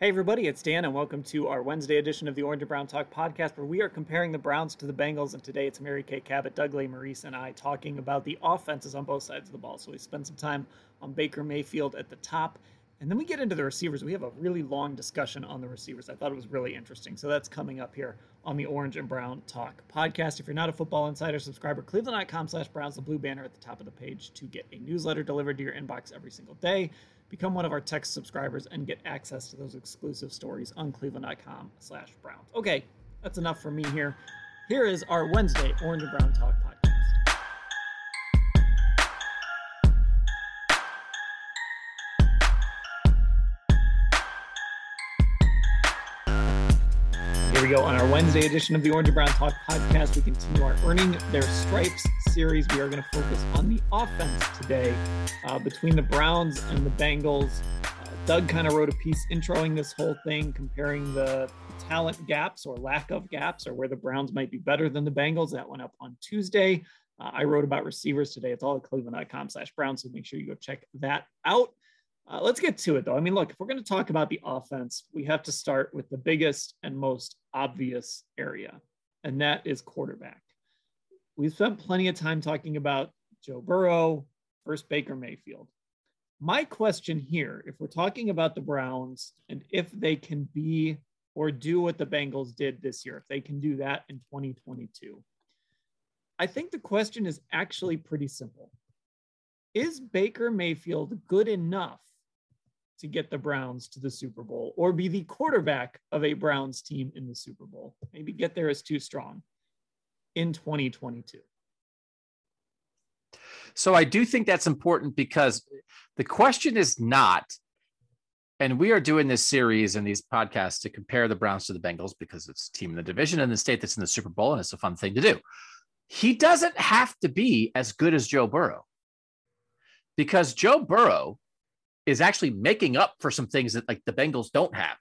Hey, everybody, it's Dan, and welcome to our Wednesday edition of the Orange and Brown Talk podcast, where we are comparing the Browns to the Bengals. And today it's Mary Kay Cabot, Doug Lesmerises, and I talking about the offenses on both sides of the ball. So we spend some time on Baker Mayfield at the top, and then we get into the receivers. We have a really long discussion on the receivers. I thought it was really interesting. So that's coming up here on the Orange and Brown Talk podcast. If you're not a Football Insider subscriber, cleveland.com slash Browns, the blue banner at the top of the page to get a newsletter delivered to your inbox every single day. Become one of our text subscribers and get access to those exclusive stories on cleveland.com slash Browns. Okay, that's enough for me here. Here is our Wednesday Orange and Brown Talk podcast. We go on our Wednesday edition of the Orange and Brown Talk podcast. We continue our Earning Their Stripes series. We are going to focus on the offense today uh, between the Browns and the Bengals. Uh, Doug kind of wrote a piece introing this whole thing, comparing the talent gaps or lack of gaps, or where the Browns might be better than the Bengals. That went up on Tuesday. Uh, I wrote about receivers today. It's all at cleveland.com slash Brown. So make sure you go check that out. Uh, let's get to it though. I mean, look, if we're going to talk about the offense, we have to start with the biggest and most obvious area, and that is quarterback. We've spent plenty of time talking about Joe Burrow versus Baker Mayfield. My question here, if we're talking about the Browns and if they can be or do what the Bengals did this year, if they can do that in 2022, I think the question is actually pretty simple. Is Baker Mayfield good enough to get the Browns to the Super Bowl or be the quarterback of a Browns team in the Super Bowl. Maybe get there is too strong in 2022. So I do think that's important because the question is not, and we are doing this series and these podcasts to compare the Browns to the Bengals because it's team in the division and the state that's in the Super Bowl, and it's a fun thing to do. He doesn't have to be as good as Joe Burrow because Joe Burrow is actually making up for some things that like the Bengals don't have,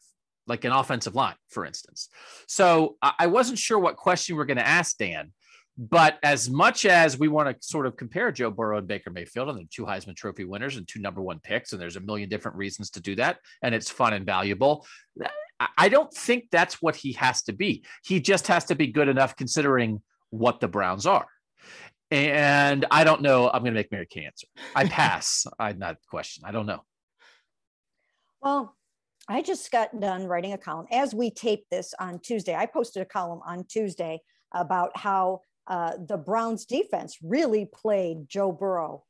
like an offensive line, for instance. So I wasn't sure what question we're going to ask Dan, but as much as we want to sort of compare Joe Burrow and Baker Mayfield, and they're two Heisman Trophy winners and two number one picks, and there's a million different reasons to do that, and it's fun and valuable. I don't think that's what he has to be. He just has to be good enough considering what the Browns are. And I don't know. I'm going to make Mary Kay answer. I pass. I'm not question. I don't know. Well, I just got done writing a column as we tape this on Tuesday. I posted a column on Tuesday about how uh, the Browns defense really played Joe Burrow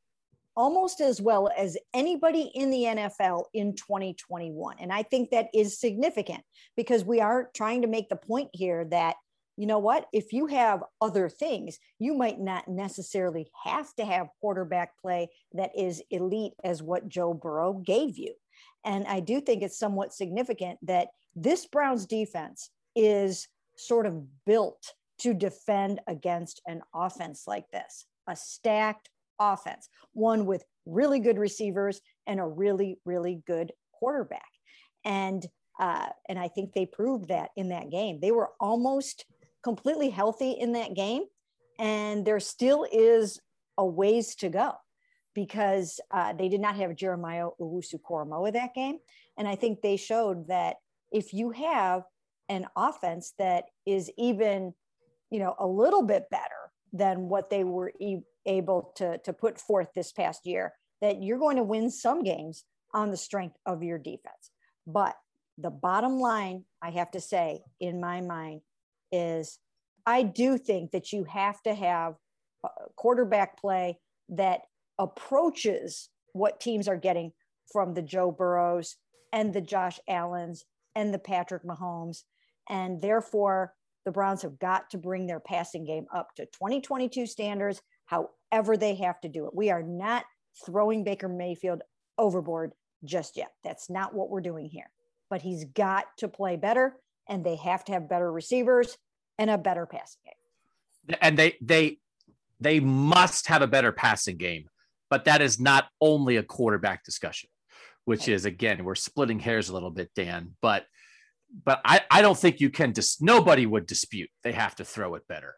almost as well as anybody in the NFL in 2021. And I think that is significant because we are trying to make the point here that, you know what, if you have other things, you might not necessarily have to have quarterback play that is elite as what Joe Burrow gave you. And I do think it's somewhat significant that this Browns defense is sort of built to defend against an offense like this, a stacked offense, one with really good receivers and a really, really good quarterback. And uh, and I think they proved that in that game. They were almost completely healthy in that game, and there still is a ways to go because uh, they did not have Jeremiah Owusu Koramoah that game. And I think they showed that if you have an offense that is even, you know, a little bit better than what they were e- able to, to put forth this past year, that you're going to win some games on the strength of your defense. But the bottom line, I have to say, in my mind, is I do think that you have to have quarterback play that approaches what teams are getting from the Joe Burrows and the Josh Allens and the Patrick Mahomes. And therefore, the Browns have got to bring their passing game up to 2022 standards, however they have to do it. We are not throwing Baker Mayfield overboard just yet. That's not what we're doing here. but he's got to play better and they have to have better receivers and a better passing game. And they they they must have a better passing game, but that is not only a quarterback discussion, which is again we're splitting hairs a little bit, Dan. But but I I don't think you can dis- nobody would dispute they have to throw it better,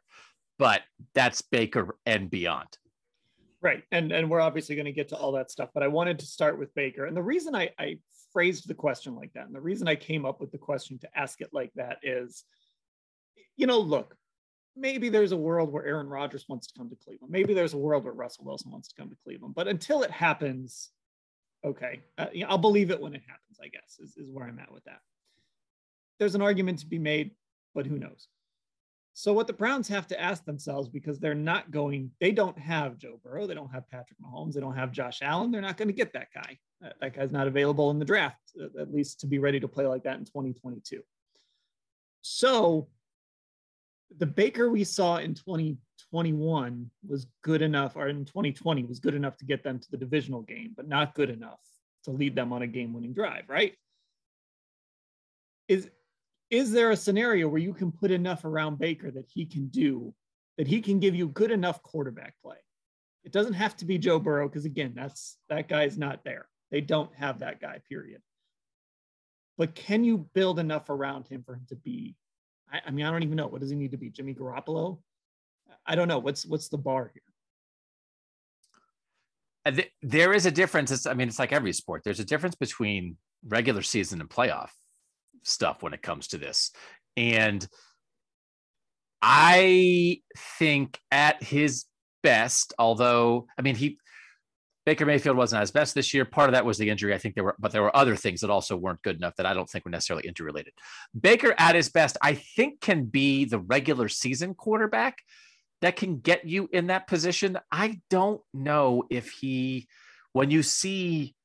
but that's Baker and beyond. Right. And and we're obviously going to get to all that stuff, but I wanted to start with Baker. And the reason I, I phrased the question like that, and the reason I came up with the question to ask it like that is, you know, look, maybe there's a world where Aaron Rodgers wants to come to Cleveland. Maybe there's a world where Russell Wilson wants to come to Cleveland. But until it happens, okay, uh, you know, I'll believe it when it happens, I guess, is, is where I'm at with that. There's an argument to be made, but who knows? So what the Browns have to ask themselves because they're not going, they don't have Joe Burrow, they don't have Patrick Mahomes, they don't have Josh Allen, they're not going to get that guy. That guy's not available in the draft, at least to be ready to play like that in 2022. So the Baker we saw in 2021 was good enough, or in 2020 was good enough to get them to the divisional game, but not good enough to lead them on a game-winning drive, right? Is is there a scenario where you can put enough around Baker that he can do that he can give you good enough quarterback play? It doesn't have to be Joe Burrow because again, that's that guy's not there. They don't have that guy, period. But can you build enough around him for him to be? I, I mean, I don't even know. What does he need to be? Jimmy Garoppolo? I don't know. What's what's the bar here? Uh, there is a difference. It's, I mean, it's like every sport. There's a difference between regular season and playoff stuff when it comes to this. And I think at his best, although I mean he Baker Mayfield wasn't as best this year. Part of that was the injury. I think there were, but there were other things that also weren't good enough that I don't think were necessarily injury related. Baker at his best, I think, can be the regular season quarterback that can get you in that position. I don't know if he, when you see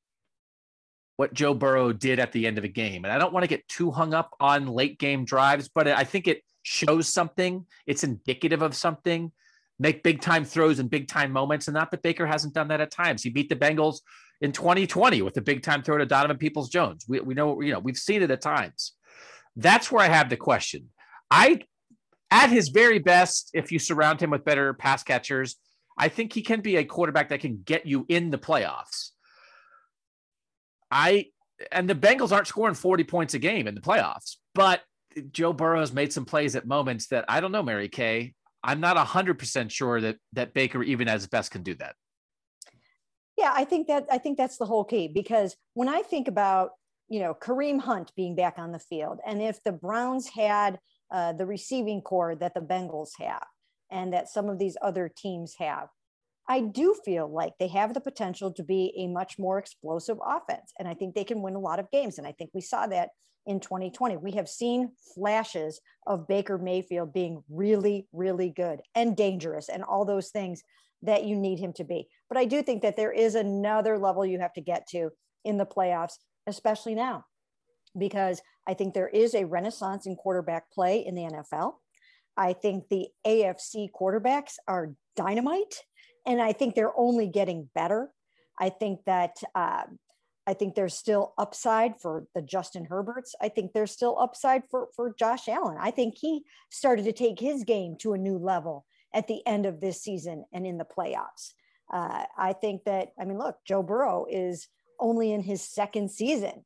what Joe Burrow did at the end of a game. And I don't want to get too hung up on late game drives, but I think it shows something. It's indicative of something. Make big time throws and big time moments. And not that Baker hasn't done that at times. He beat the Bengals in 2020 with a big time throw to Donovan Peoples Jones. We, we know, you know, we've seen it at times. That's where I have the question. I, at his very best, if you surround him with better pass catchers, I think he can be a quarterback that can get you in the playoffs. I and the Bengals aren't scoring 40 points a game in the playoffs, but Joe Burrow has made some plays at moments that I don't know, Mary Kay. I'm not 100% sure that that Baker even as best can do that. Yeah, I think that I think that's the whole key because when I think about, you know, Kareem Hunt being back on the field and if the Browns had uh, the receiving corps that the Bengals have and that some of these other teams have, I do feel like they have the potential to be a much more explosive offense. And I think they can win a lot of games. And I think we saw that in 2020. We have seen flashes of Baker Mayfield being really, really good and dangerous and all those things that you need him to be. But I do think that there is another level you have to get to in the playoffs, especially now, because I think there is a renaissance in quarterback play in the NFL. I think the AFC quarterbacks are dynamite and I think they're only getting better. I think that uh, I think there's still upside for the Justin Herberts. I think there's still upside for for Josh Allen. I think he started to take his game to a new level at the end of this season and in the playoffs. Uh, I think that I mean, look, Joe Burrow is only in his second season,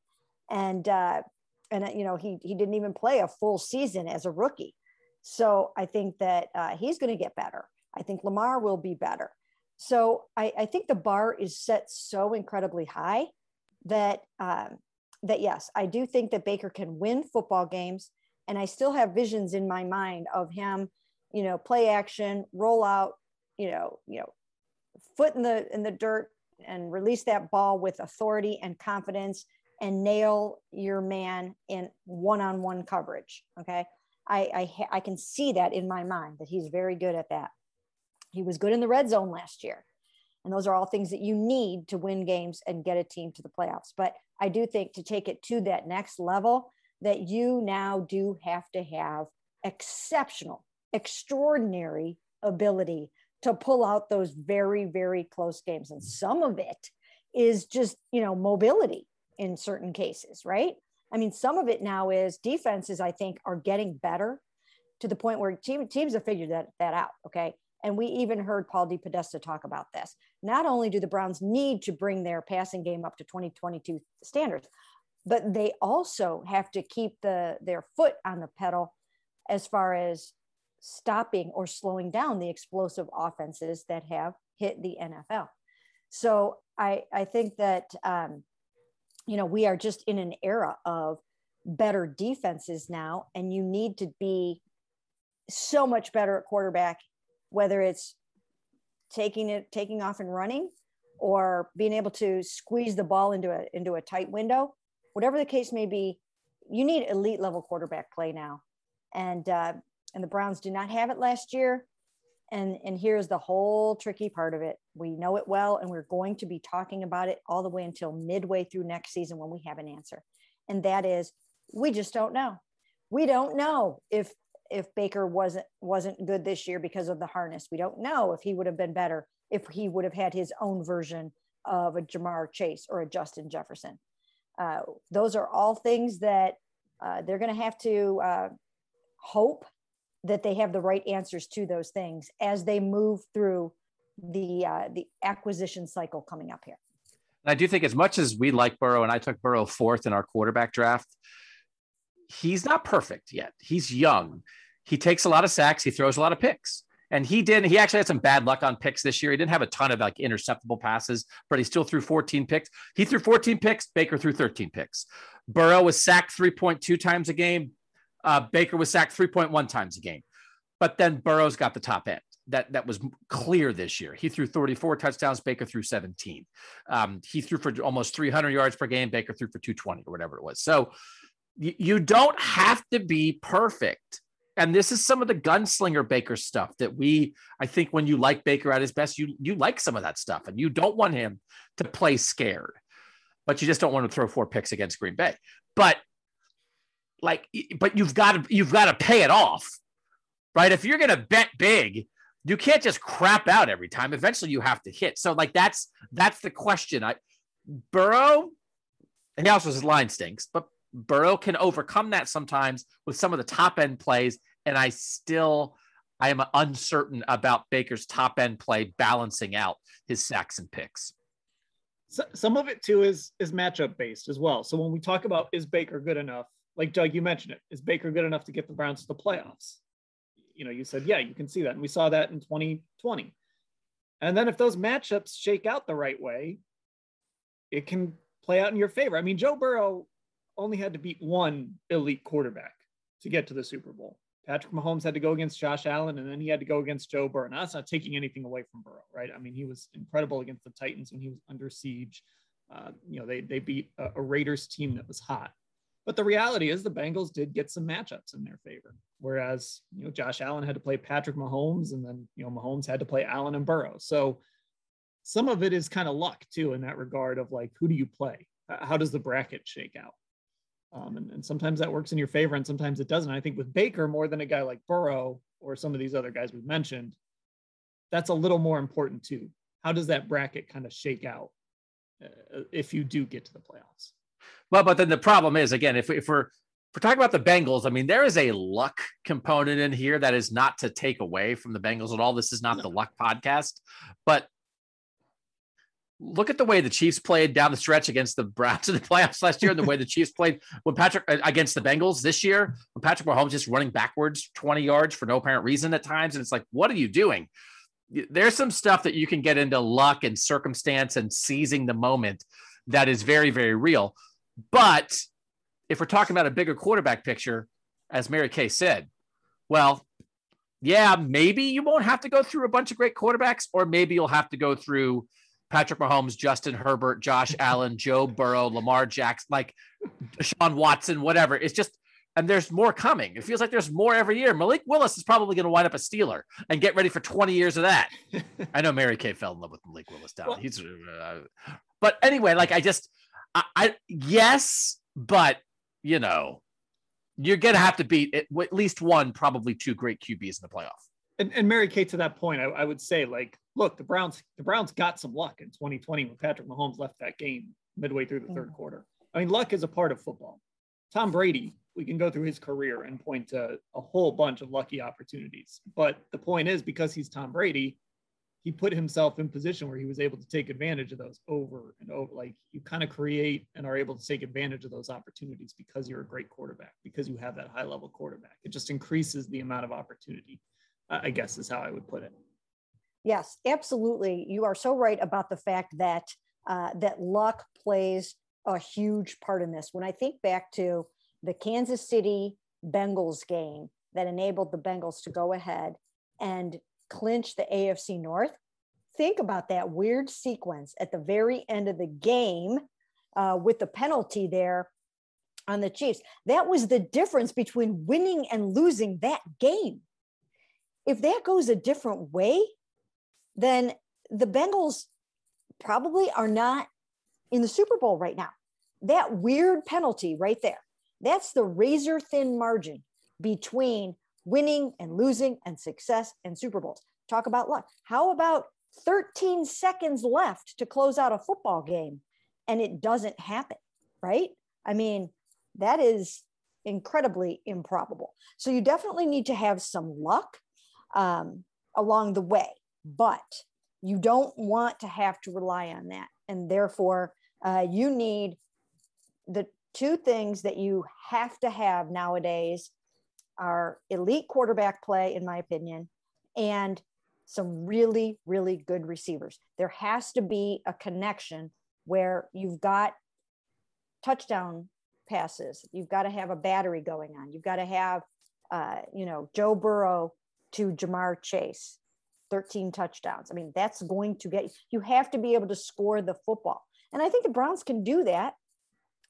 and uh, and uh, you know he he didn't even play a full season as a rookie. So I think that uh, he's going to get better. I think Lamar will be better. So I, I think the bar is set so incredibly high that um, that yes, I do think that Baker can win football games, and I still have visions in my mind of him, you know, play action, roll out, you know, you know, foot in the in the dirt and release that ball with authority and confidence and nail your man in one-on-one coverage. Okay, I I, I can see that in my mind that he's very good at that. He was good in the red zone last year. And those are all things that you need to win games and get a team to the playoffs. But I do think to take it to that next level, that you now do have to have exceptional, extraordinary ability to pull out those very, very close games. And some of it is just, you know, mobility in certain cases, right? I mean, some of it now is defenses, I think, are getting better to the point where team, teams have figured that, that out. Okay. And we even heard Paul DePodesta talk about this. Not only do the Browns need to bring their passing game up to 2022 standards, but they also have to keep the their foot on the pedal as far as stopping or slowing down the explosive offenses that have hit the NFL. So I I think that um, you know we are just in an era of better defenses now, and you need to be so much better at quarterback, whether it's taking it taking off and running or being able to squeeze the ball into a into a tight window whatever the case may be, you need elite level quarterback play now. And uh, and the Browns do not have it last year. And and here's the whole tricky part of it. We know it well, and we're going to be talking about it all the way until midway through next season when we have an answer. And that is, we just don't know. We don't know if if Baker wasn't wasn't good this year because of the harness. We don't know if he would have been better if he would have had his own version of a Ja'Marr Chase or a Justin Jefferson. Uh, those are all things that uh, they're going to have to uh, hope that they have the right answers to those things as they move through the uh, the acquisition cycle coming up here. I do think as much as we like Burrow, and I took Burrow fourth in our quarterback draft, he's not perfect yet. He's young. He takes a lot of sacks. He throws a lot of picks. And he did. He actually had some bad luck on picks this year. He didn't have a ton of like interceptable passes, but he still threw 14 picks. He threw 14 picks. Baker threw 13 picks. Burrow was sacked 3.2 times a game. Uh, Baker was sacked 3.1 times a game. But then Burrow's got the top end. That that was clear this year. He threw 34 touchdowns. Baker threw 17. Um, he threw for almost 300 yards per game. Baker threw for 220 or whatever it was. So you don't have to be perfect and this is some of the gunslinger Baker stuff that we, I think, when you like Baker at his best, you you like some of that stuff, and you don't want him to play scared, but you just don't want to throw four picks against Green Bay. But like, but you've got to you've got to pay it off, right? If you're to bet big, you can't just crap out every time. Eventually, you have to hit. So like that's that's the question. I Burrow, and he also his line stinks, but Burrow can overcome that sometimes with some of the top end plays and I still I am uncertain about Baker's top end play balancing out his sacks and picks. So, some of it too is is matchup based as well. So when we talk about is Baker good enough, like Doug, you mentioned it, is Baker good enough to get the Browns to the playoffs? You know, you said yeah, you can see that, and we saw that in 2020. And then if those matchups shake out the right way, it can play out in your favor. I mean, Joe Burrow only had to beat one elite quarterback to get to the Super Bowl. Patrick Mahomes had to go against Josh Allen, and then he had to go against Joe Burrow. Now, that's not taking anything away from Burrow, right? I mean, he was incredible against the Titans when he was under siege. Uh, you know, they they beat a, a, Raiders team that was hot. But the reality is, the Bengals did get some matchups in their favor. Whereas, you know, Josh Allen had to play Patrick Mahomes, and then you know Mahomes had to play Allen and Burrow. So some of it is kind of luck too in that regard of like, who do you play? How does the bracket shake out? Um, and, and sometimes that works in your favor and sometimes it doesn't. I think with Baker, more than a guy like Burrow or some of these other guys we've mentioned, that's a little more important too. How does that bracket kind of shake out uh, if you do get to the playoffs? Well, but then the problem is again, if, if we're we're talking about the Bengals, I mean, there is a luck component in here that is not to take away from the Bengals at all. This is not no. the luck podcast, but look at the way the Chiefs played down the stretch against the Browns in the playoffs last year, and the way the Chiefs played when Patrick uh, against the Bengals this year, when Patrick Mahomes just running backwards 20 yards for no apparent reason at times. And it's like, what are you doing? There's some stuff that you can get into luck and circumstance and seizing the moment that is very, very real. But if we're talking about a bigger quarterback picture, as Mary Kay said, well, yeah, maybe you won't have to go through a bunch of great quarterbacks, or maybe you'll have to go through Patrick Mahomes, Justin Herbert, Josh Allen, Joe Burrow, Lamar Jackson, like Sean Watson, whatever. It's just, and there's more coming. It feels like there's more every year. Malik Willis is probably going to wind up a Steeler and get ready for 20 years of that. I know Mary Kay fell in love with Malik Willis down. Well, He's, uh, but anyway, like I just, I, I yes, but you know, you're going to have to beat at, at least one, probably two great QBs in the playoff. And, and Mary Kate, to that point, I, I would say like look, the Browns the Browns got some luck in 2020 when Patrick Mahomes left that game midway through the third mm. quarter. I mean, luck is a part of football. Tom Brady, we can go through his career and point to a whole bunch of lucky opportunities. But the point is, because he's Tom Brady, he put himself in position where he was able to take advantage of those over and over. Like you kind of create and are able to take advantage of those opportunities because you're a great quarterback, because you have that high level quarterback. It just increases the amount of opportunity, I guess is how I would put it. Yes, absolutely. You are so right about the fact that uh, that luck plays a huge part in this. When I think back to the Kansas City Bengals game that enabled the Bengals to go ahead and clinch the AFC North. Think about that weird sequence at the very end of the game uh, with the penalty there on the Chiefs. That was the difference between winning and losing that game. If that goes a different way, then the Bengals probably are not in the Super Bowl right now. That weird penalty right there, that's the razor thin margin between winning and losing and success and Super Bowls. Talk about luck. How about 13 seconds left to close out a football game and it doesn't happen, right? I mean, that is incredibly improbable. So you definitely need to have some luck um, along the way, but you don't want to have to rely on that. And therefore, uh, you need the two things that you have to have nowadays are elite quarterback play, in my opinion, and some really, really good receivers. There has to be a connection where you've got touchdown passes. You've got to have a battery going on. You've got to have, uh, you know, Joe Burrow to Ja'Marr Chase, 13 touchdowns. I mean, that's going to get you have to be able to score the football. And I think the Browns can do that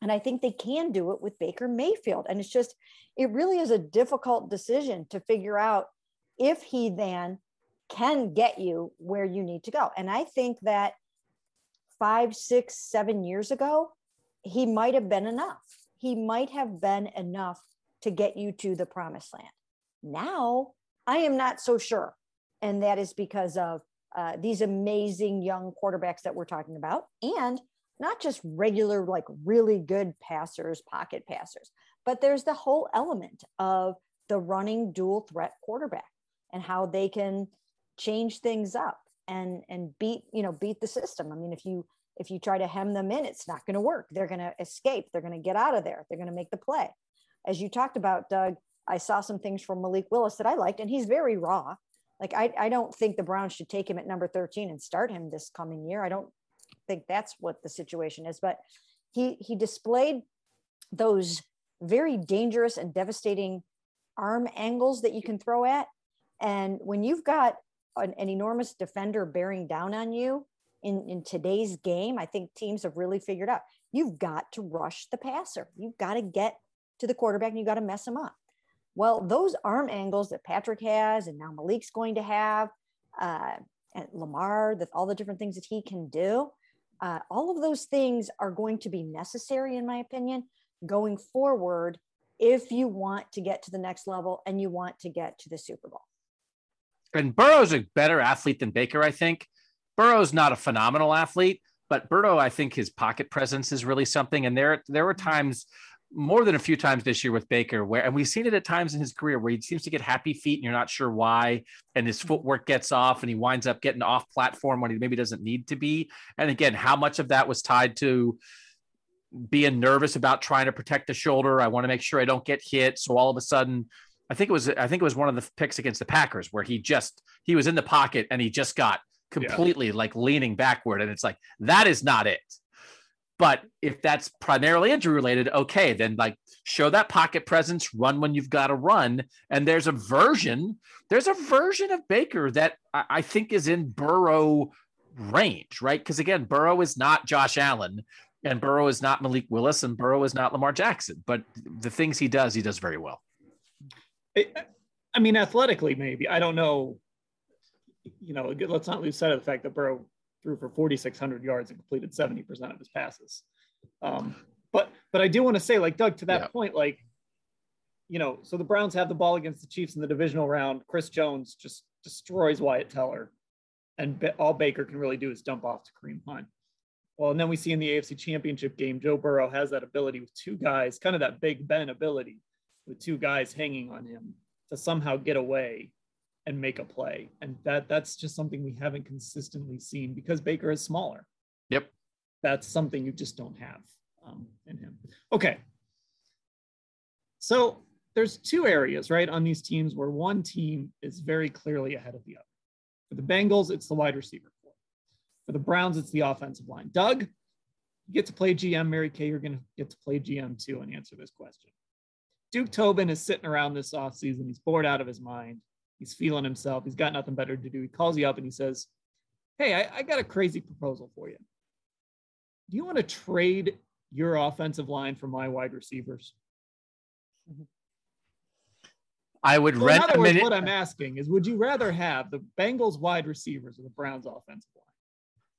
and I think they can do it with Baker Mayfield. And it's just, it really is a difficult decision to figure out if he then can get you where you need to go. And I think that five, six, seven years ago, he might have been enough. He might have been enough to get you to the promised land. Now, I am not so sure. And that is because of uh, these amazing young quarterbacks that we're talking about and not just regular, like really good passers, pocket passers, but there's the whole element of the running dual threat quarterback and how they can change things up and and beat you know beat the system. I mean if you if you try to hem them in it's not going to work. They're going to escape. They're going to get out of there. They're going to make the play. As you talked about doug i saw some things from malik willis that i liked and he's very raw like i, I don't think the browns should take him at number 13 and start him this coming year i don't think that's what the situation is. But he he displayed those very dangerous and devastating arm angles that you can throw at. And when you've got an, an enormous defender bearing down on you in, in today's game, I think teams have really figured out you've got to rush the passer. You've got to get to the quarterback and you've got to mess him up. Well, those arm angles that Patrick has and now Malik's going to have, uh, and Lamar, that all the different things that he can do, uh, all of those things are going to be necessary, in my opinion, going forward if you want to get to the next level and you want to get to the Super Bowl. And Burrow's a better athlete than Baker, I think. Burrow's not a phenomenal athlete, but Burrow, I think his pocket presence is really something. And there, there were times more than a few times this year with Baker, where and we've seen it at times in his career where he seems to get happy feet and you're not sure why, and his mm-hmm. footwork gets off and he winds up getting off platform when he maybe doesn't need to be. And again, how much of that was tied to being nervous about trying to protect the shoulder? I want to make sure I don't get hit. So all of a sudden, I think it was I think it was one of the picks against the Packers where he just he was in the pocket and he just got completely yeah. like leaning backward. And it's like that is not it. But if that's primarily injury related, okay, then like show that pocket presence, run when you've got to run. And there's a version, there's a version of Baker that I think is in Burrow range, right? Because again, Burrow is not Josh Allen and Burrow is not Malik Willis and Burrow is not Lamar Jackson, but the things he does, he does very well. I mean, athletically, maybe. I don't know. You know, let's not lose sight of the fact that Burrow threw for 4,600 yards and completed 70% of his passes. Um, but but I do want to say, like Doug, to that yeah. point, like you know, so the Browns have the ball against the Chiefs in the divisional round. Chris Jones just destroys Wyatt Teller, and all Baker can really do is dump off to Kareem Hunt. Well, and then we see in the AFC Championship game, Joe Burrow has that ability with two guys, kind of that Big Ben ability with two guys hanging on him to somehow get away and make a play. And that that's just something we haven't consistently seen because Baker is smaller. Yep. That's something you just don't have um, in him. Okay. So there's two areas, right, on these teams where one team is very clearly ahead of the other. For the Bengals, it's the wide receiver corps. For the Browns, it's the offensive line. Doug, you get to play GM. Mary Kay, you're going to get to play GM too and answer this question. Duke Tobin is sitting around this offseason. He's bored out of his mind. He's feeling himself. He's got nothing better to do. He calls you up and he says, Hey, I, I got a crazy proposal for you. Do you want to trade your offensive line for my wide receivers? I would So in other words, minute. what I'm asking is, would you rather have the Bengals wide receivers or the Browns offensive line?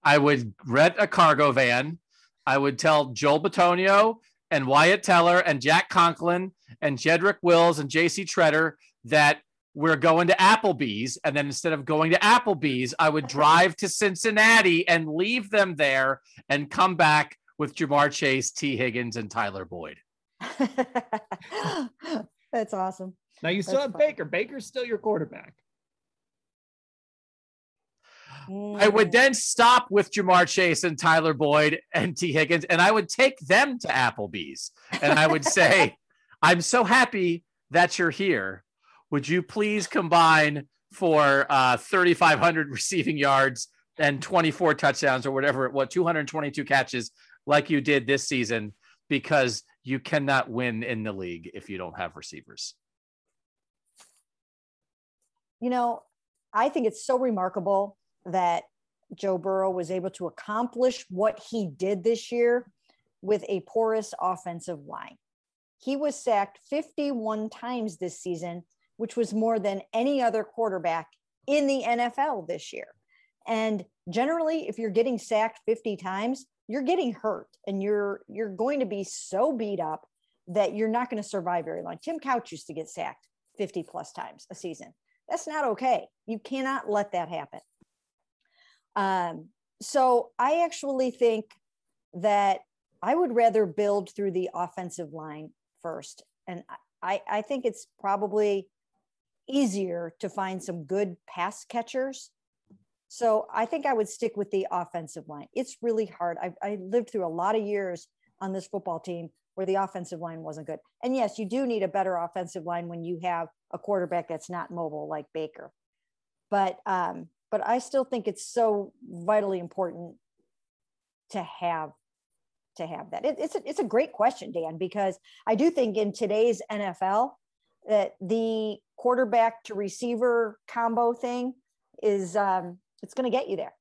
I would rent a cargo van. I would tell Joel Bitonio and Wyatt Teller and Jack Conklin and Jedrick Wills and JC Tretter that we're going to Applebee's. And then instead of going to Applebee's, I would drive to Cincinnati and leave them there and come back with Ja'Marr Chase, Tee Higgins, and Tyler Boyd. That's awesome. Now you still That's have fine. Baker. Baker's still your quarterback. I would Mm. then stop with Ja'Marr Chase and Tyler Boyd and Tee Higgins, and I would take them to Applebee's. And I would say, I'm so happy that you're here. Would you please combine for uh, 3,500 receiving yards and 24 touchdowns or whatever what 222 catches like you did this season? Because you cannot win in the league if you don't have receivers. you know, I think it's so remarkable that Joe Burrow was able to accomplish what he did this year with a porous offensive line. He was sacked 51 times this season, which was more than any other quarterback in the NFL this year. And generally, if you're getting sacked 50 times, you're getting hurt and you're you're going to be so beat up that you're not going to survive very long. Tim Couch used to get sacked 50 plus times a season. That's not okay. You cannot let that happen. Um, so I actually think that I would rather build through the offensive line first. And I, I think it's probably easier to find some good pass catchers. So I think I would stick with the offensive line. It's really hard. I, I lived through a lot of years on this football team where the offensive line wasn't good. And yes, you do need a better offensive line when you have a quarterback that's not mobile like Baker. But um, but I still think it's so vitally important to have to have that. It, it's a, it's a great question, Dan, because I do think in today's NFL that the quarterback to receiver combo thing is um, it's going to get you there.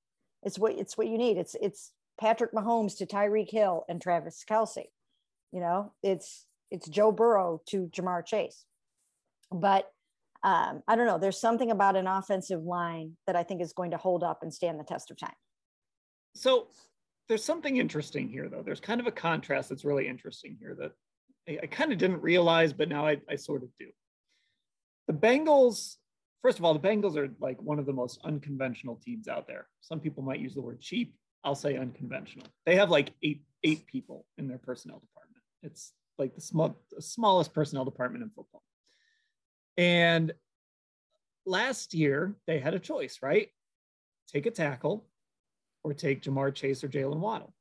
It's what it's what you need. It's it's Patrick Mahomes to Tyreek Hill and Travis Kelce. You know, it's it's Joe Burrow to Ja'Marr Chase. But um, I don't know. There's something about an offensive line that I think is going to hold up and stand the test of time. So there's something interesting here, though. There's kind of a contrast that's really interesting here that I, I kind of didn't realize, but now I, I sort of do. The Bengals, first of all, the Bengals are like one of the most unconventional teams out there. Some people might use the word cheap. I'll say unconventional. They have like eight eight people in their personnel department. It's like the, small, the smallest personnel department in football. And last year they had a choice, right? Take a tackle or take Ja'Marr Chase or Jaylen Waddle.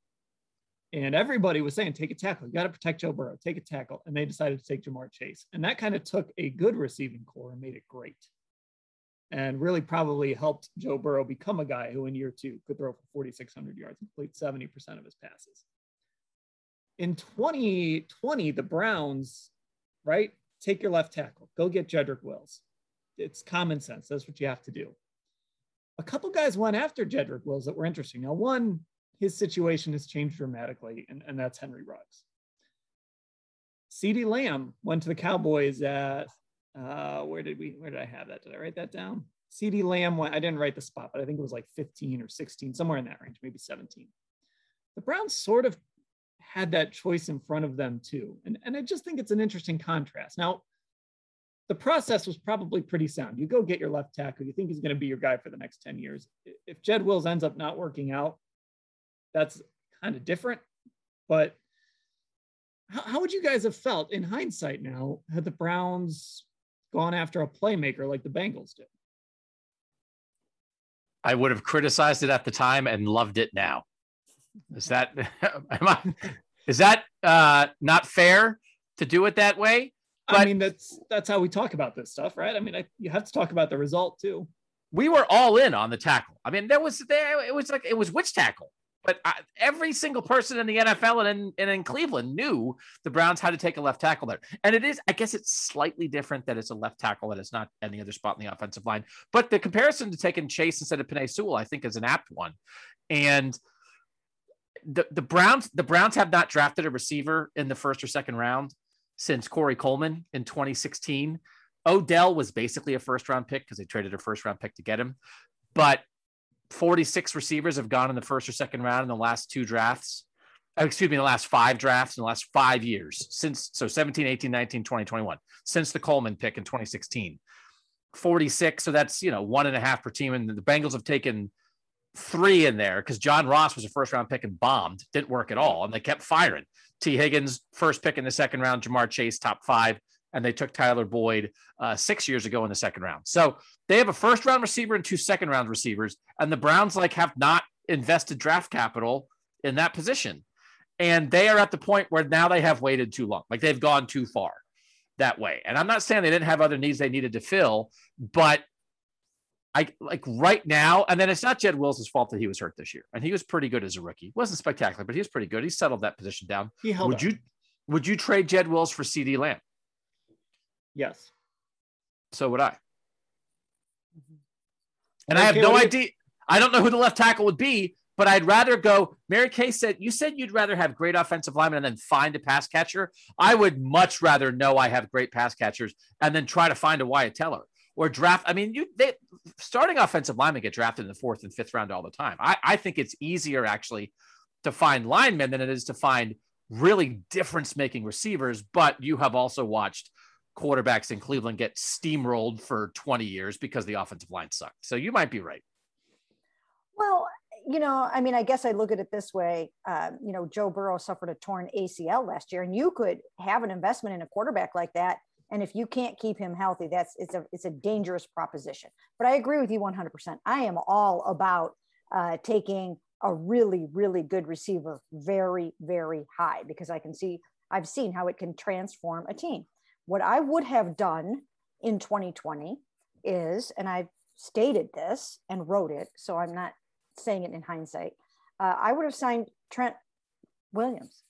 And everybody was saying, take a tackle. You got to protect Joe Burrow. Take a tackle. And they decided to take Ja'Marr Chase. And that kind of took a good receiving corps and made it great. And really probably helped Joe Burrow become a guy who in year two could throw for 4,600 yards and complete 70% of his passes. In 2020, the Browns, right? Take your left tackle. Go get Jedrick Wills. It's common sense. That's what you have to do a couple guys went after Jedrick Wills that were interesting. Now, one, his situation has changed dramatically, and, and that's Henry Ruggs. CeeDee Lamb went to the Cowboys at uh, where did we where did I have that? Did I write that down? CeeDee Lamb went, I didn't write the spot, but I think it was like 15 or 16, somewhere in that range, maybe 17. The Browns sort of had that choice in front of them too. And, and I just think it's an interesting contrast. Now, the process was probably pretty sound. You go get your left tackle. You think he's going to be your guy for the next 10 years. If Jed Wills ends up not working out, that's kind of different. But how, how would you guys have felt in hindsight now had the Browns gone after a playmaker like the Bengals did? I would have criticized it at the time and loved it now. Is that am I, is that uh, not fair to do it that way? But, I mean, that's that's how we talk about this stuff, right? I mean, I, you have to talk about the result too. We were all in on the tackle. I mean, there was there. It was like it was which tackle? But I, every single person in the NFL and in, and in Cleveland knew the Browns had to take a left tackle there. And it is, I guess it's slightly different that it's a left tackle and it's not any other spot in the offensive line. But the comparison to taking Chase instead of Penei Sewell, I think, is an apt one. And the, the Browns, the Browns have not drafted a receiver in the first or second round since Corey Coleman in 2016. Odell was basically a first round pick because they traded a first round pick to get him. But 46 receivers have gone in the first or second round in the last two drafts. Uh, excuse me, the last five drafts in the last five years since so 17, 18, 19, 20, 21, since the Coleman pick in 2016. 46. So that's, you know, one and a half per team. And the Bengals have taken three in there because John Ross was a first round pick and bombed, didn't work at all. And they kept firing. Tee Higgins, first pick in the second round, Ja'Marr Chase, top five and they took Tyler Boyd uh, six years ago in the second round. So they have a first round receiver and two second round receivers, and the Browns like have not invested draft capital in that position, and they are at the point where now they have waited too long, like they've gone too far that way. And I'm not saying they didn't have other needs they needed to fill, but I like right now, and then it's not Jed Wills' fault that he was hurt this year, and he was pretty good as a rookie. wasn't spectacular, but he was pretty good. He settled that position down. He held would up. you would you trade Jed Wills for CeeDee Lamb? Yes. So would I. Mm-hmm. And I have no idea. I don't know who the left tackle would be, but I'd rather go. Mary Kay said, You said you'd rather have great offensive linemen and then find a pass catcher. I would much rather know I have great pass catchers and then try to find a Wyatt Teller or draft. I mean, you they starting offensive linemen get drafted in the fourth and fifth round all the time. I, I think it's easier actually to find linemen than it is to find really difference making receivers. But you have also watched quarterbacks in Cleveland get steamrolled for 20 years because the offensive line sucked. So you might be right. Well, you know, I mean, I guess I look at it this way. Uh, you know, Joe Burrow suffered a torn ACL last year, and you could have an investment in a quarterback like that. And if you can't keep him healthy, that's it's a it's a dangerous proposition. But I agree with you 100%. I am all about uh, taking a really really good receiver very very high because I can see I've seen how it can transform a team. What I would have done in 2020 is, and I've stated this and wrote it, so I'm not saying it in hindsight, uh, I would have signed Trent Williams.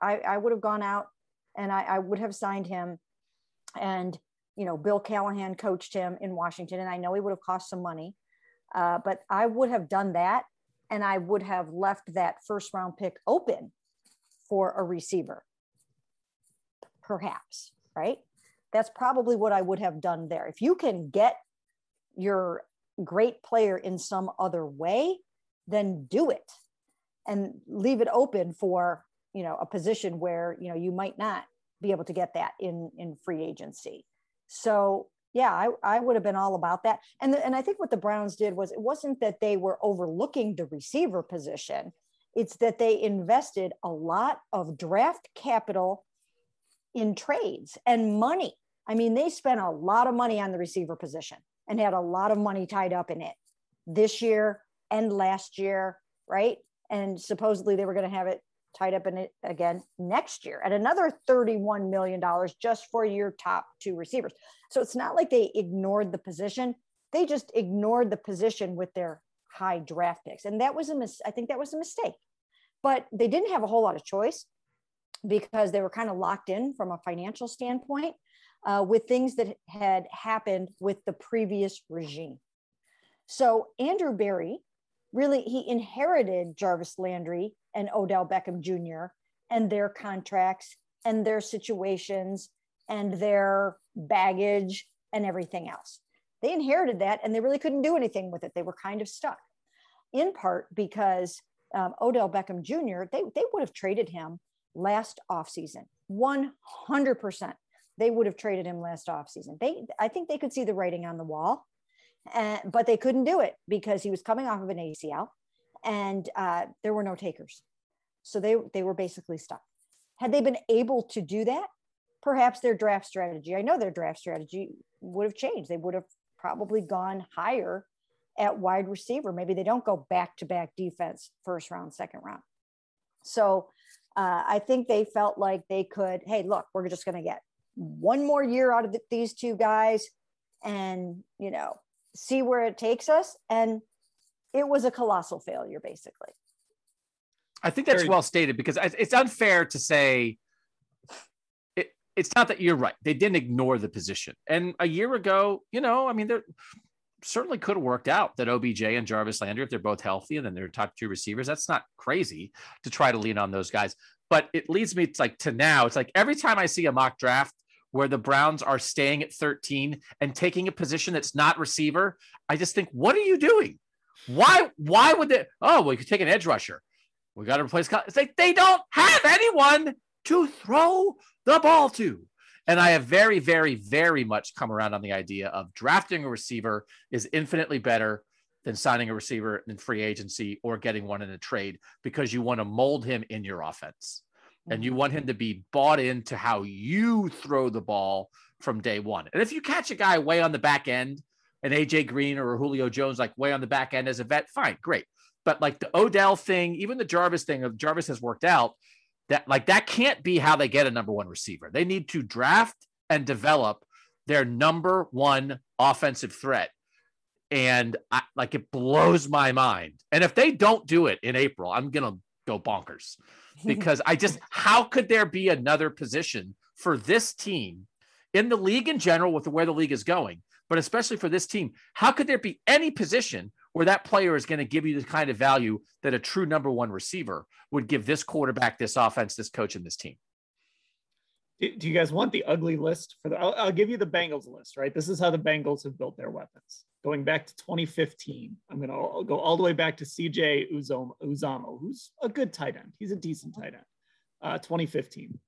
I, I would have gone out and I, I would have signed him. And, you know, Bill Callahan coached him in Washington, and I know he would have cost some money, uh, but I would have done that. And I would have left that first round pick open for a receiver, perhaps right? That's probably what I would have done there. If you can get your great player in some other way, then do it and leave it open for, you know, a position where, you know, you might not be able to get that in in free agency. So yeah, I, I would have been all about that. And, the, and I think what the Browns did was it wasn't that they were overlooking the receiver position. It's that they invested a lot of draft capital in trades and money. I mean, they spent a lot of money on the receiver position and had a lot of money tied up in it this year and last year, right? And supposedly they were going to have it tied up in it again next year at another $31 million just for your top two receivers. So it's not like they ignored the position. They just ignored the position with their high draft picks. And that was a mis- I think that was a mistake. But they didn't have a whole lot of choice because they were kind of locked in from a financial standpoint uh, with things that had happened with the previous regime. So Andrew Berry really he inherited Jarvis Landry and Odell Beckham Jr. and their contracts and their situations and their baggage and everything else. They inherited that and they really couldn't do anything with it. They were kind of stuck, in part because um, Odell Beckham Jr. They they would have traded him last offseason. 100%. They would have traded him last offseason. They, I think they could see the writing on the wall, uh, but they couldn't do it because he was coming off of an ACL and uh, there were no takers. So they they were basically stuck. Had they been able to do that, perhaps their draft strategy, I know their draft strategy would have changed. They would have probably gone higher at wide receiver. Maybe they don't go back to back defense first round, second round. So uh, I think they felt like they could, hey, look, we're just going to get one more year out of the, these two guys and, you know, see where it takes us. And it was a colossal failure, basically. I think that's well stated because it's unfair to say it, it's not that you're right. They didn't ignore the position. And a year ago, you know, I mean, there certainly could have worked out that OBJ and Jarvis Landry, if they're both healthy and then they're top two receivers, that's not crazy to try to lean on those guys. But it leads me to like to now, it's like every time I see a mock draft where the Browns are staying at 13 and taking a position that's not receiver, I just think, what are you doing? Why? Why would they? Oh, well, you could take an edge rusher. We got to replace. It's like they don't have anyone to throw the ball to. And I have very, very, very much come around on the idea of drafting a receiver is infinitely better than signing a receiver in free agency or getting one in a trade because you want to mold him in your offense and you mm-hmm. want him to be bought into how you throw the ball from day one. And if you catch a guy way on the back end an AJ Green or a Julio Jones, like way on the back end as a vet, fine, great. But like the Odell thing, even the Jarvis thing of Jarvis has worked out. That like that can't be how they get a number one receiver. They need to draft and develop their number one offensive threat. And I, like it blows my mind. And if they don't do it in April, I'm gonna go bonkers because I just how could there be another position for this team in the league in general with where the league is going but especially for this team, how could there be any position where that player is going to give you the kind of value that a true number one receiver would give this quarterback, this offense, this coach, and this team? Do you guys want the ugly list for the? I'll, I'll give you the Bengals list, right? This is how the Bengals have built their weapons. Going back to 2015, I'm going to go all the way back to CJ Uzomah, who's a good tight end. He's a decent tight end. Uh, 2015.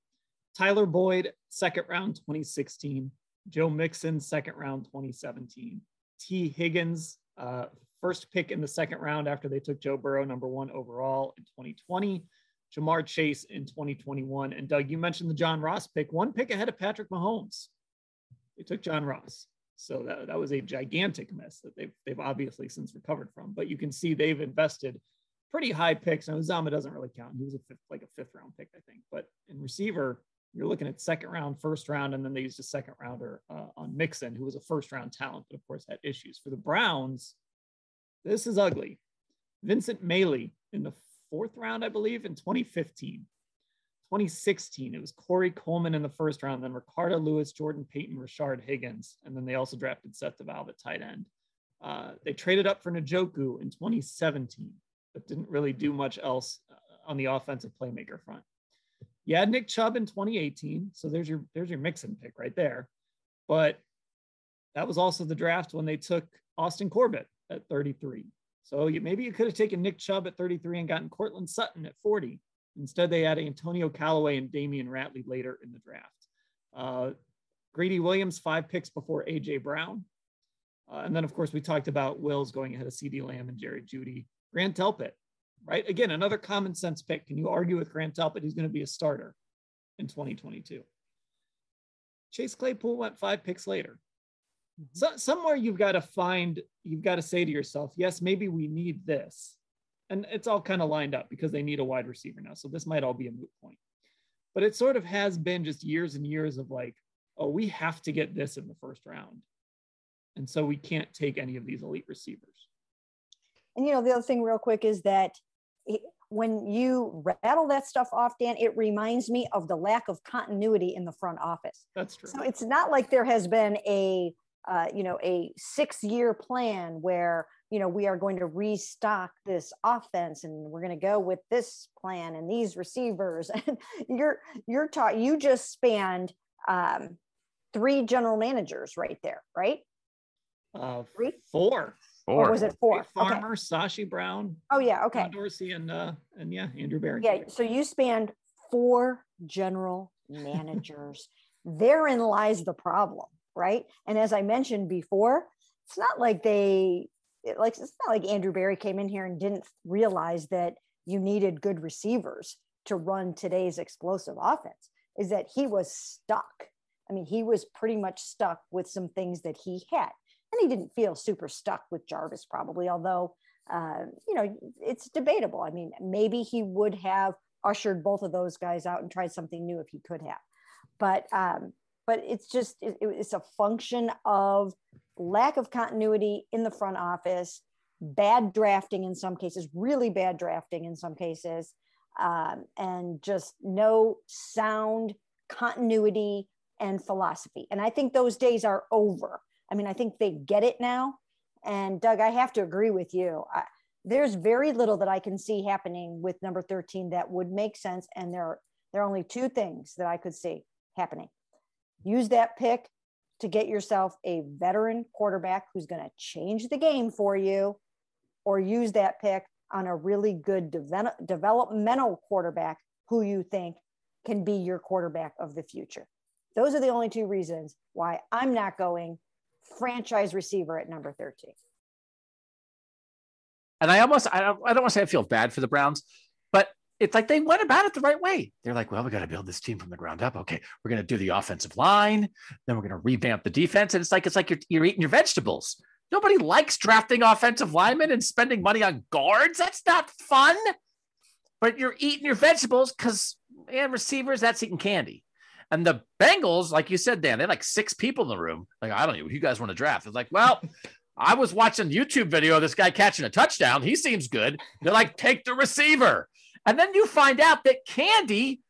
Tyler Boyd, second round, 2016. Joe Mixon, second round 2017. Tee Higgins, uh, first pick in the second round after they took Joe Burrow, number one overall in 2020. Ja'Marr Chase in 2021. And Doug, you mentioned the John Ross pick, one pick ahead of Patrick Mahomes. They took John Ross. So that, that was a gigantic mess that they've, they've obviously since recovered from. But you can see they've invested pretty high picks. Now, Uzomah doesn't really count. He was a fifth, like a fifth round pick, I think. But in receiver, you're looking at second round, first round, and then they used a second rounder uh, on Mixon, who was a first round talent, but of course had issues. For the Browns, this is ugly. Vincent Mayle in the fourth round, I believe, in 2015. 2016, it was Corey Coleman in the first round, then Ricardo Lewis, Jordan Payton, Rashard Higgins, and then they also drafted Seth DeValve at tight end. Uh, they traded up for Njoku in 2017, but didn't really do much else uh, on the offensive playmaker front. You had Nick Chubb in 2018, so there's your there's your Mixon pick right there. But that was also the draft when they took Austin Corbett at 33. So you, maybe you could have taken Nick Chubb at 33 and gotten Courtland Sutton at 40. Instead, they had Antonio Callaway and Damion Ratley later in the draft. Uh, Greedy Williams, five picks before AJ Brown. Uh, and then, of course, we talked about Wills going ahead of CeeDee Lamb and Jerry Jeudy. Grant Delpit, right? Again, another common sense pick. Can you argue with Grant Delpit? He's going to be a starter in 2022. Chase Claypool went five picks later. So, somewhere you've got to find, you've got to say to yourself, yes, maybe we need this. And it's all kind of lined up because they need a wide receiver now. So this might all be a moot point. But it sort of has been just years and years of like, oh, we have to get this in the first round. And so we can't take any of these elite receivers. And you know, the other thing, real quick, is that when you rattle that stuff off, Dan, it reminds me of the lack of continuity in the front office. That's true. So it's not like there has been a, uh, you know, a six-year plan where you know we are going to restock this offense and we're going to go with this plan and these receivers. And you're you're taught you just spanned um, three general managers right there, right? Uh, three, four. Four. Or was it four? Farmer, okay. Sashi Brown. Oh yeah, okay. John Dorsey and uh and yeah, Andrew Berry. Yeah, so you spanned four general managers. Therein lies the problem, right? And as I mentioned before, it's not like they like it's not like Andrew Berry came in here and didn't realize that you needed good receivers. to run today's explosive offense is that he was stuck. I mean, he was pretty much stuck with some things that he had. And he didn't feel super stuck with Jarvis, probably, although, uh, you know, it's debatable. I mean, maybe he would have ushered both of those guys out and tried something new if he could have. But, um, but it's just, it, it's a function of lack of continuity in the front office, bad drafting in some cases, really bad drafting in some cases, um, and just no sound continuity and philosophy. And I think those days are over. I mean, I think they get it now. And Doug, I have to agree with you. I, there's very little that I can see happening with number 13 that would make sense. And there are, there are only two things that I could see happening. Use that pick to get yourself a veteran quarterback who's going to change the game for you, or use that pick on a really good de- developmental quarterback who you think can be your quarterback of the future. Those are the only two reasons why I'm not going franchise receiver at number 13. And I almost, I don't, I don't want to say I feel bad for the Browns, it's like they went about it the right way. They're like, well, we got to build this team from the ground up. Okay, we're going to do the offensive line, then we're going to revamp the defense. And it's like, it's like you're, you're eating your vegetables. Nobody likes drafting offensive linemen and spending money on guards. That's not fun. But you're eating your vegetables because and receivers, that's eating candy. And the Bengals, like you said, Dan, they like six people in the room. Like, I don't know, you guys want to draft? It's like, well, I was watching YouTube video of this guy catching a touchdown. He seems good. They're like, take the receiver. And then you find out that candy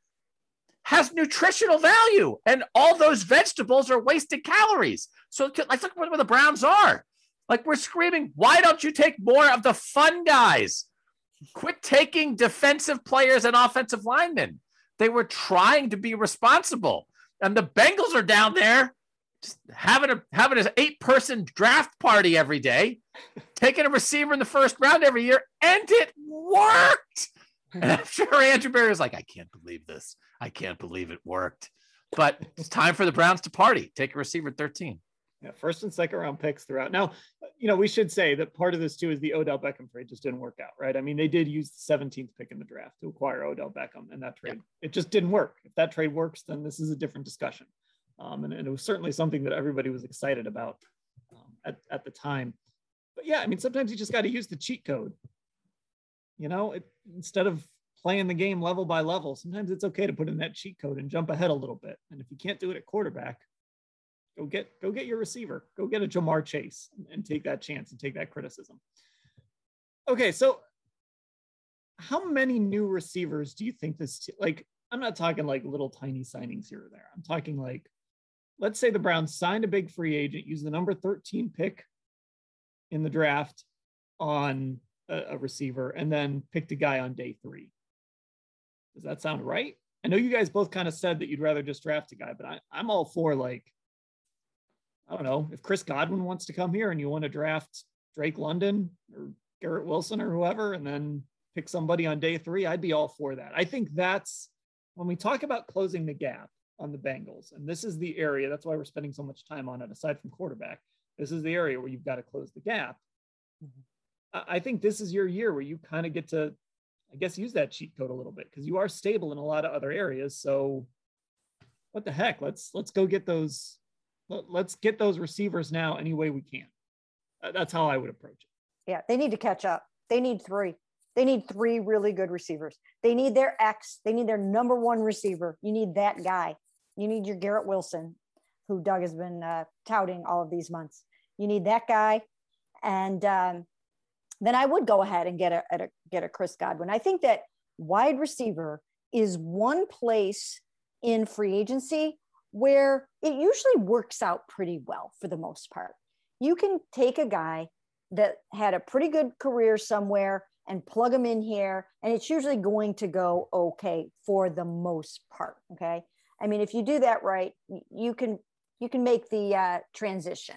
has nutritional value and all those vegetables are wasted calories. So like look where the Browns are. Like we're screaming, why don't you take more of the fun guys? Quit taking defensive players and offensive linemen. They were trying to be responsible. And the Bengals are down there just having a having an eight person draft party every day, taking a receiver in the first round every year, and it worked. And I'm sure Andrew Berry was like, I can't believe this. I can't believe it worked. But it's time for the Browns to party. Take a receiver 13. Yeah, first and second round picks throughout. Now, you know, we should say that part of this too is the Odell Beckham trade just didn't work out, right? I mean, they did use the 17th pick in the draft to acquire Odell Beckham, and that trade yeah. it just didn't work. If that trade works, then this is a different discussion, um, and, and, it was certainly something that everybody was excited about um, at at the time. But yeah, I mean, sometimes you just got to use the cheat code. You know, it, instead of playing the game level by level, sometimes it's okay to put in that cheat code and jump ahead a little bit. And if you can't do it at quarterback, Go get go get your receiver. Go get a Ja'Marr Chase and, and take that chance and take that criticism. Okay, so how many new receivers do you think this t- like I'm not talking like little tiny signings here or there. I'm talking like let's say the Browns signed a big free agent, use the number 13 pick in the draft on a, a, receiver, and then picked a guy on day three. Does that sound right? I know you guys both kind of said that you'd rather just draft a guy, but I, I'm all for like I don't know if Chris Godwin wants to come here and you want to draft Drake London or Garrett Wilson or whoever, and then pick somebody on day three, I'd be all for that. I think that's when we talk about closing the gap on the Bengals, and this is the area that's why we're spending so much time on it, aside from quarterback. This is the area where you've got to close the gap. Mm-hmm. I think this is your year where you kind of get to, I guess, use that cheat code a little bit because you are stable in a lot of other areas. So, what the heck? Let's let's go get those let's get those receivers now any way we can. That's how I would approach it. Yeah, they need to catch up. They need three. They need three really good receivers. They need their X. They need their number one receiver. You need that guy. You need your Garrett Wilson, who Doug has been uh, touting all of these months. You need that guy, and um, then I would go ahead and get a, a get a Chris Godwin. I think that wide receiver is one place in free agency where it usually works out pretty well for the most part. You can take a guy that had a pretty good career somewhere and plug him in here, and it's usually going to go okay for the most part. Okay. I mean, if you do that right, you can you can make the uh, transition.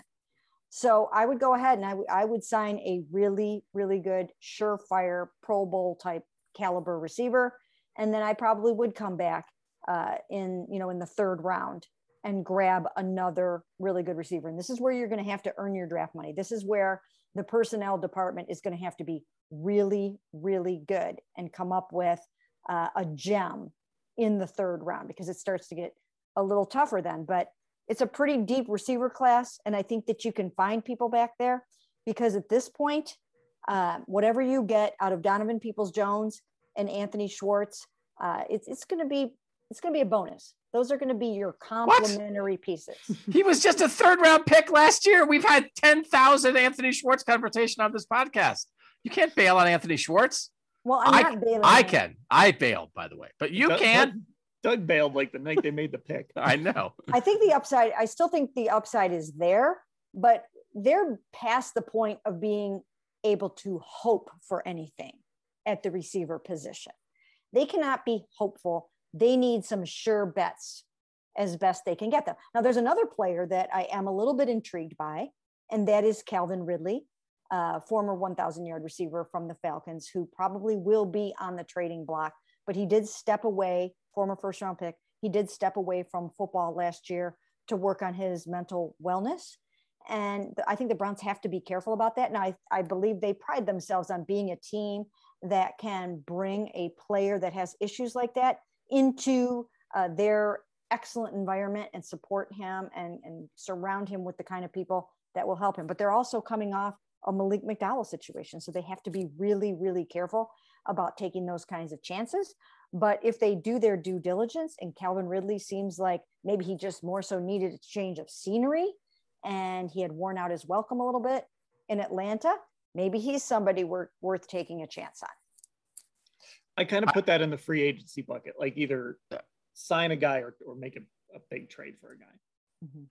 So I would go ahead and I, I would sign a really, really good, surefire Pro Bowl type caliber receiver. And then I probably would come back uh, in you know in the third round and grab another really good receiver. And this is where you're going to have to earn your draft money. This is where the personnel department is going to have to be really, really good and come up with uh, a gem in the third round because it starts to get a little tougher then. But it's a pretty deep receiver class. And I think that you can find people back there because at this point, uh, whatever you get out of Donovan Peoples Jones and Anthony Schwartz, uh, it's, it's going to be it's going to be a bonus. Those are going to be your complimentary what? pieces. He was just a third round pick last year. We've had 10,000 Anthony Schwartz conversation on this podcast. You can't bail on Anthony Schwartz. Well, I'm I, not bailing. I can. I bailed, by the way, but you Doug, can. Doug, Doug bailed like the night they made the pick. I know. I think the upside, I still think the upside is there, but they're past the point of being able to hope for anything at the receiver position. They cannot be hopeful they need some sure bets as best they can get them. Now, there's another player that I am a little bit intrigued by, and that is Calvin Ridley, uh, former 1,000 yard receiver from the Falcons, who probably will be on the trading block. But he did step away, former first round pick. He did step away from football last year to work on his mental wellness. And I think the Browns have to be careful about that. Now, I, I believe they pride themselves on being a team that can bring a player that has issues like that into uh, their excellent environment and support him and, and surround him with the kind of people that will help him. But they're also coming off a Malik McDowell situation. So they have to be really, really careful about taking those kinds of chances. But if they do their due diligence, and Calvin Ridley seems like maybe he just more so needed a change of scenery and he had worn out his welcome a little bit in Atlanta, maybe he's somebody worth, worth taking a chance on. I kind of put that in the free agency bucket, like either sign a guy or, or make a, a big trade for a guy. Mm-hmm.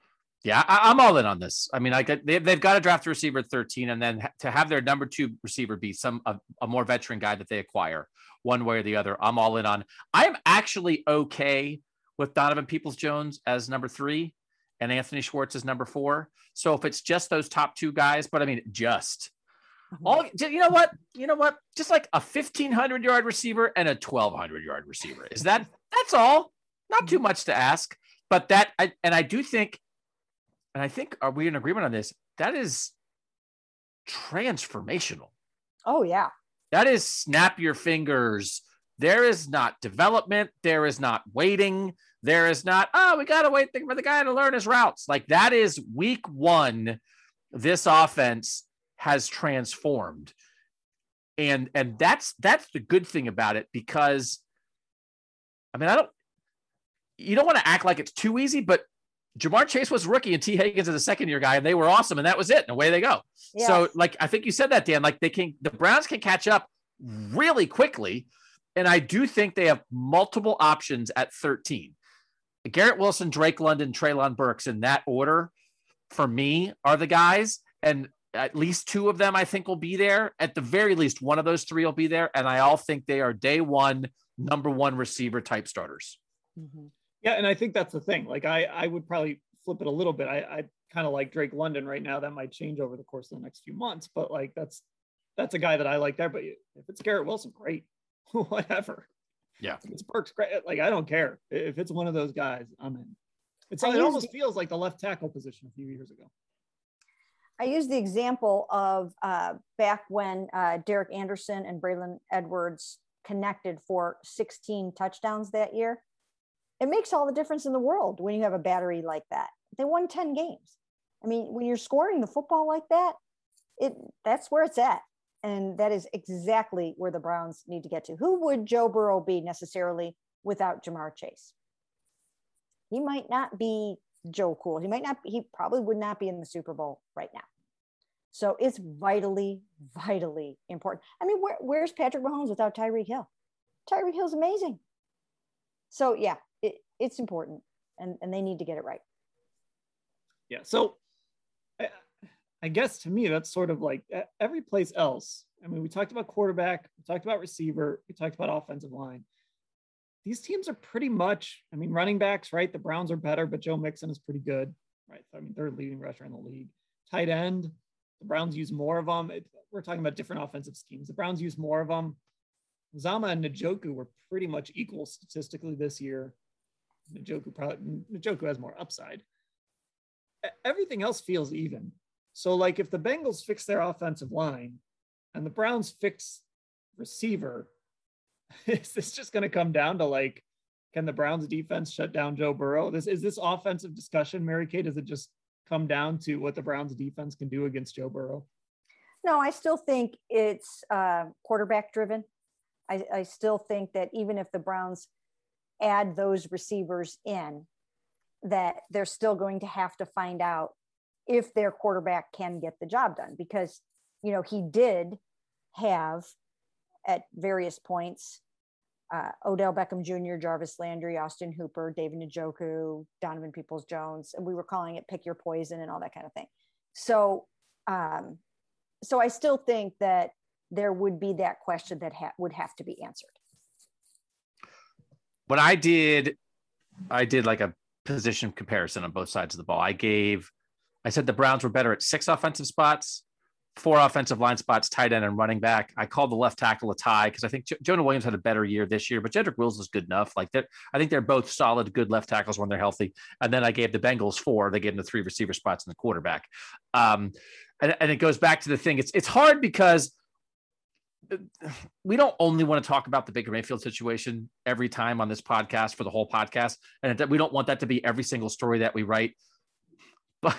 Yeah, I, am all in on this. I mean, I get they, have got to draft a receiver at 13, and then to have their number two receiver be some a, a more veteran guy that they acquire, one way or the other. I'm all in on. I'm actually okay with Donovan Peoples Jones as number three, and Anthony Schwartz as number four. So if it's just those top two guys, but I mean, just Mm-hmm. All you know what? You know what? Just like a 1500 yard receiver and a 1200 yard receiver. Is that that's all? Not too mm-hmm. much to ask. But that I, and I do think and I think are we in agreement on this? That is transformational. Oh yeah. That is snap your fingers. There is not development, there is not waiting, there is not, oh, we got to wait for the guy to learn his routes. Like that is week 1 this offense has transformed and and that's that's the good thing about it because i mean i don't you don't want to act like it's too easy but Ja'Marr Chase was rookie and Tee Higgins is a second year guy, and they were awesome, and that was it. And away they go. Yes. So, like I think you said that, Dan. Like they can, the Browns can catch up really quickly, and I do think they have multiple options at 13. Garrett Wilson, Drake London, Treylon Burks in that order for me are the guys. And at least two of them I think will be there. At the very least, one of those three will be there, and I all think they are day one number one receiver type starters. Mm-hmm. Yeah, and I think that's the thing. Like I, I would probably flip it a little bit. I, I kind of like Drake London right now. That might change over the course of the next few months, but like that's that's a guy that I like there. But if it's Garrett Wilson, great, whatever. Yeah, if it's Burks, great. Like I don't care if it's one of those guys. I'm in. It's it almost feels like the left tackle position a few years ago. I use the example of uh, back when uh, Derek Anderson and Braylon Edwards connected for 16 touchdowns that year. It makes all the difference in the world when you have a battery like that. They won 10 games. I mean, when you're scoring the football like that, it that's where it's at. And that is exactly where the Browns need to get to. Who would Joe Burrow be necessarily without Ja'Marr Chase? He might not be Joe Cool. He might not, he probably would not be in the Super Bowl right now. So it's vitally, vitally important. I mean, where, where's Patrick Mahomes without Tyreek Hill? Tyreek Hill's amazing. So yeah, it, it's important and, and they need to get it right. Yeah. So I, I guess to me, that's sort of like every place else. I mean, we talked about quarterback, we talked about receiver, we talked about offensive line these teams are pretty much, I mean, running backs, right? The Browns are better, but Joe Mixon is pretty good, right? I mean, third leading rusher in the league. Tight end, the Browns use more of them. It, we're talking about different offensive schemes. The Browns use more of them. Zama and Njoku were pretty much equal statistically this year. Njoku probably Njoku has more upside. Everything else feels even. So, like, if the Bengals fix their offensive line and the Browns fix receiver, is this just going to come down to like, can the Browns defense shut down Joe Burrow? This is this offensive discussion, Mary Kay. Does it just come down to what the Browns defense can do against Joe Burrow? No, I still think it's uh, quarterback driven. I, I still think that even if the Browns add those receivers in, that they're still going to have to find out if their quarterback can get the job done because you know he did have at various points uh, Odell Beckham Jr., Jarvis Landry, Austin Hooper, David Njoku, Donovan Peoples Jones, and we were calling it pick your poison and all that kind of thing. So, um, so I still think that there would be that question that ha- would have to be answered. What I did, I did like a position comparison on both sides of the ball. I gave, I said the Browns were better at six offensive spots four offensive line spots, tight end and running back. I called the left tackle a tie because I think Jonah Williams had a better year this year, but Jedrick Wills is good enough. Like that, I think they're both solid, good left tackles when they're healthy. And then I gave the Bengals four. They gave them the three receiver spots and the quarterback. Um, and, and it goes back to the thing. It's it's hard because we don't only want to talk about the Baker Mayfield situation every time on this podcast for the whole podcast, and we don't want that to be every single story that we write. But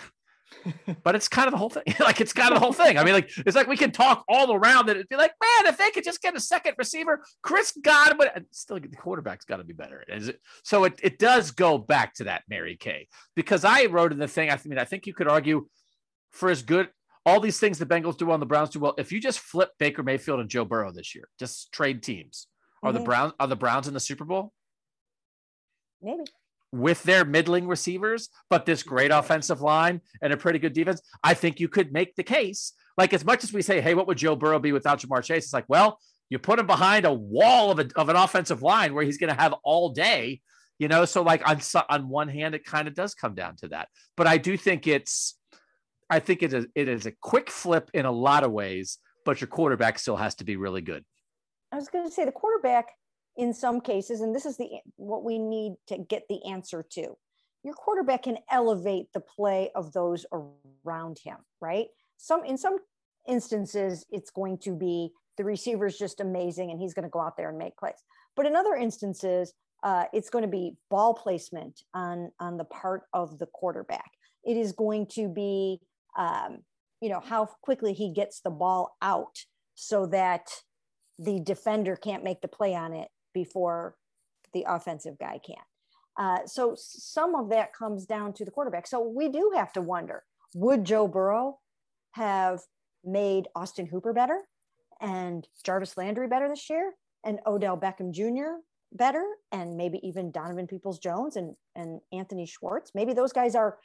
but it's kind of the whole thing. like it's kind of the whole thing. I mean, like it's like we can talk all around it and be like, man, if they could just get a second receiver, Chris Godwin, still the quarterback's got to be better. Is it? So it, it does go back to that Mary Kay because I wrote in the thing. I mean, I think you could argue for as good all these things the Bengals do on the Browns do well. If you just flip Baker Mayfield and Joe Burrow this year, just trade teams, are mm-hmm. the Browns are the Browns in the Super Bowl? Maybe with their middling receivers, but this great offensive line and a pretty good defense, I think you could make the case. Like as much as we say, hey, what would Joe Burrow be without Ja'Marr Chase? It's like, well, you put him behind a wall of, a, of an offensive line where he's going to have all day, you know. So like on on one hand, it kind of does come down to that, but I do think it's, I think it is it is a quick flip in a lot of ways, but your quarterback still has to be really good. I was going to say the quarterback in some cases, and this is the what we need to get the answer to. Your quarterback can elevate the play of those around him, right? Some in some instances, it's going to be the receiver is just amazing and he's going to go out there and make plays. But in other instances, uh, it's going to be ball placement on on the part of the quarterback. It is going to be, um, you know, how quickly he gets the ball out so that the defender can't make the play on it before the offensive guy can. Uh, so some of that comes down to the quarterback. So we do have to wonder would Joe Burrow have made Austin Hooper better and Jarvis Landry better this year and Odell Beckham Jr. better and maybe even Donovan Peoples Jones and, and Anthony Schwartz? Maybe those guys are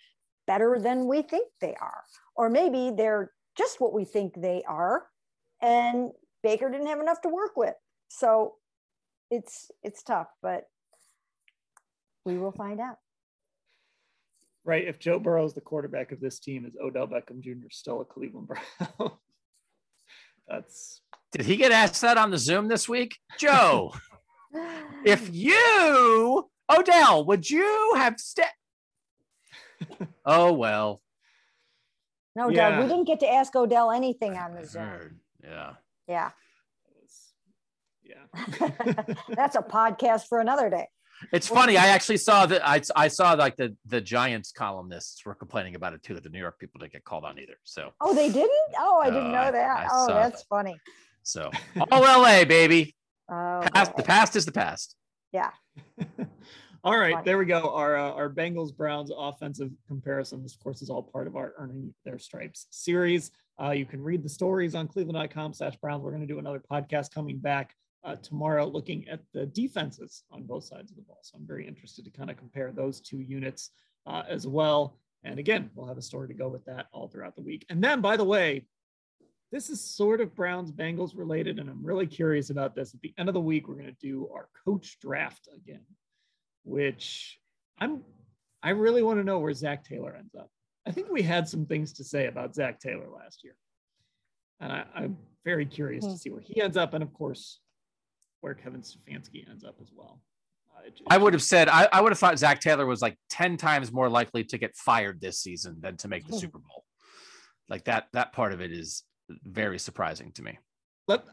better than we think they are. Or maybe they're just what we think they are and Baker didn't have enough to work with. So it's it's tough, but we will find out. Right. If Joe Burrow is the quarterback of this team, is Odell Beckham Jr. still a Cleveland Brown? That's. Did he get asked that on the Zoom this week, Joe? if you, Odell, would you have stepped? oh well. No, yeah. Doug, we didn't get to ask Odell anything on the Zoom. Yeah. Yeah. Yeah. That's a podcast for another day. It's funny. I actually saw that. I, I saw like the the Giants columnists were complaining about it too. That the New York people didn't get called on either. So. Oh, they didn't. Oh, I didn't know uh, that. I, I oh, that's that. funny. So all LA, baby. Oh, past, the past is the past. Yeah. All right, there we go. Our uh, our Bengals Browns offensive comparison. This, of course, is all part of our earning their stripes series. Uh, you can read the stories on cleveland.com/browns. We're going to do another podcast coming back uh, tomorrow looking at the defenses on both sides of the ball. So I'm very interested to kind of compare those two units uh, as well. And again, we'll have a story to go with that all throughout the week. And then, by the way, this is sort of Browns Bengals related, and I'm really curious about this. At the end of the week, we're going to do our coach draft again, which I'm I really want to know where Zac Taylor ends up. I think we had some things to say about Zac Taylor last year. And I, am very curious to hmm. see where he ends up. And of course, where Kevin Stefanski ends up as well. Uh, it, it, I would have said I, I, would have thought Zac Taylor was like 10 times more likely to get fired this season than to make the hmm. Super Bowl. Like that that part of it is very surprising to me. Let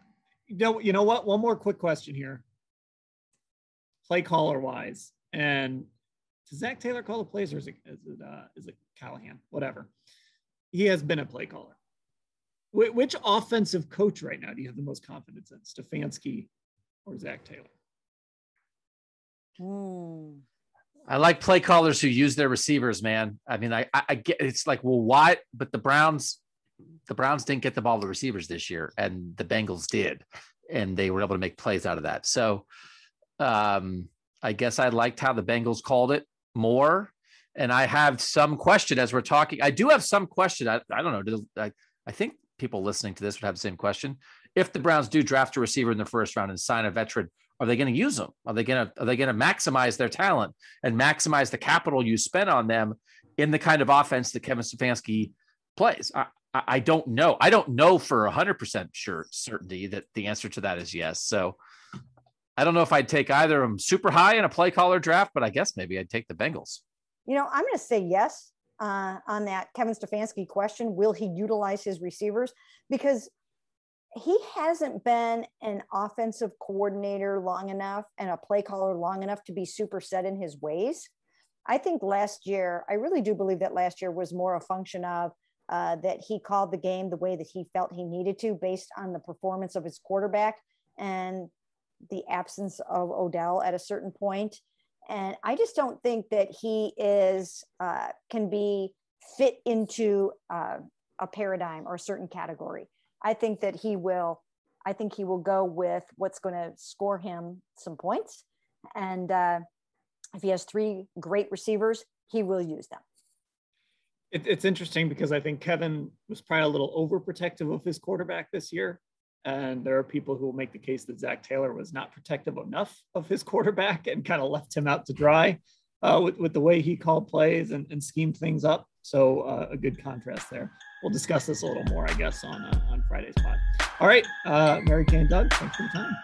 you know, you know what? One more quick question here. play caller wise. And does Zac Taylor call the plays or is it, is it, uh, is it Callahan? Whatever. He has been a play caller. Wh- which offensive coach right now do you have the most confidence in, Stefanski or Zac Taylor? Hmm. I like play callers who use their receivers, man. I mean, I, I, I get it's like, well, why? But the Browns, the Browns didn't get the ball to receivers this year, and the Bengals did, and they were able to make plays out of that. So, um, I guess I liked how the Bengals called it more, and I have some question as we're talking. I do have some question. I, I don't know. I, I think people listening to this would have the same question. If the Browns do draft a receiver in the first round and sign a veteran, are they going to use them? Are they going to are they going to maximize their talent and maximize the capital you spent on them in the kind of offense that Kevin Stefanski plays? I, I don't know. I don't know for hundred percent sure certainty that the answer to that is yes. So I don't know if I'd take either of them super high in a play caller draft, but I guess maybe I'd take the Bengals. You know, I'm going to say yes uh, on that Kevin Stefanski question. Will he utilize his receivers? Because he hasn't been an offensive coordinator long enough and a play caller long enough to be super set in his ways. I think last year, I really do believe that last year was more a function of uh, that he called the game the way that he felt he needed to based on the performance of his quarterback and the absence of Odell at a certain point. And I just don't think that he is uh, can be fit into uh, a paradigm or a certain category. I think that he will. I think he will go with what's going to score him some points, and uh, if he has three great receivers, he will use them. It, it's interesting because I think Kevin was probably a little overprotective of his quarterback this year. And there are people who will make the case that Zac Taylor was not protective enough of his quarterback and kind of left him out to dry uh, with, with the way he called plays and, and schemed things up. So uh, a good contrast there. We'll discuss this a little more, I guess, on uh, on Friday's pod. All right, uh, Mary Kay and Doug, thanks for the time.